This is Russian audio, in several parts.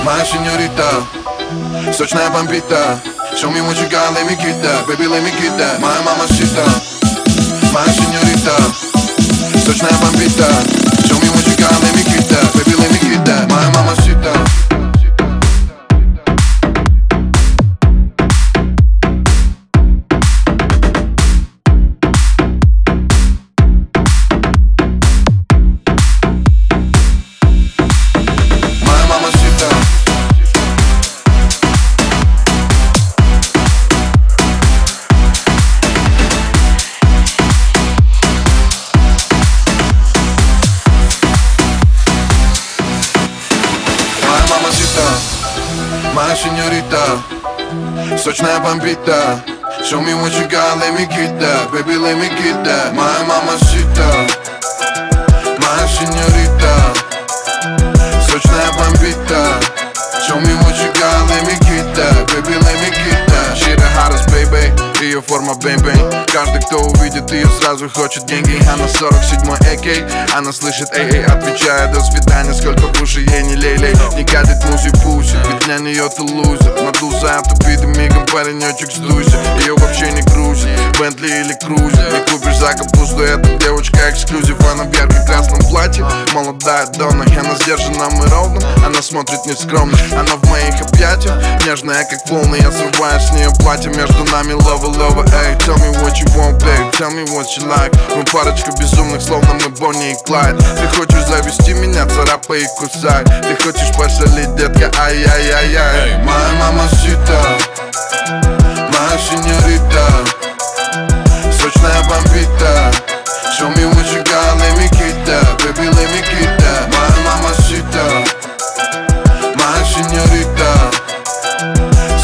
mamacita, my señorita Сочная бомбита Show me what you got, let me get that Baby, let me get that My mamacita, my señorita Сочная бомбита моя сеньорита Сочная бомбита. Show me what you got, let me get that. Baby, let me get that. Моя мамасита Моя сеньорита. Сочная бомбита. Show me what you Форма бэм-бэм Каждый, кто увидит ее, сразу хочет деньги. Она 47-й AK Она слышит эй эй, отвечая до свидания Сколько души ей не лей-лей Не катит муси-пуси Ведь для нее ты лузер. Надулся от убиты мигом паренечек сдуйся. Ее вообще не грузит Бентли или крузер. Не купишь за капусту, эта девочка эксклюзив. Она в ярко-красном платье Молодая Дonna Она сдержанным и ровным. Она смотрит нескромно Она в моих объятиях. Нежная как волны Я срываю с нее платье Между нами лова лова Эй, tell me what you want, babe. Tell me what you like. Мы парочка безумных, словно мы Бонни и Клайд. Ты хочешь завести меня, царапай и кусай Ты хочешь пошалить, детка, ай-яй-яй-яй. Моя мамасита Моя сеньорита. Сочная бомбита Show me what you got, let me get that. Baby, let me get that. Моя мамасита Моя сеньорита.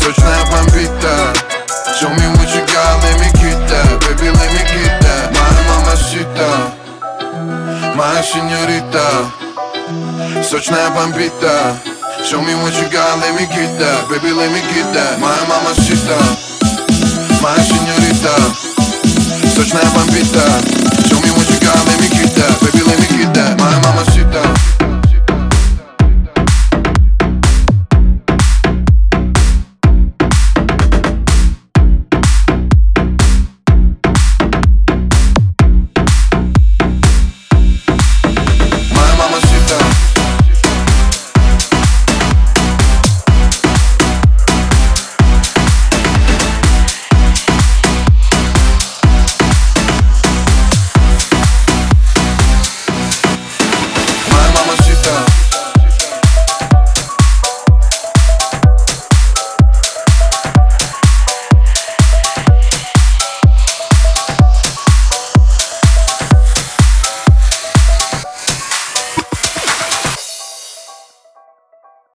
Сочная бомбита Show me Моя сеньорита Сочная бомбита Show me what you got, let me get that. Baby, let me get that. Моя мамасита Моя сеньорита Сочная бомбита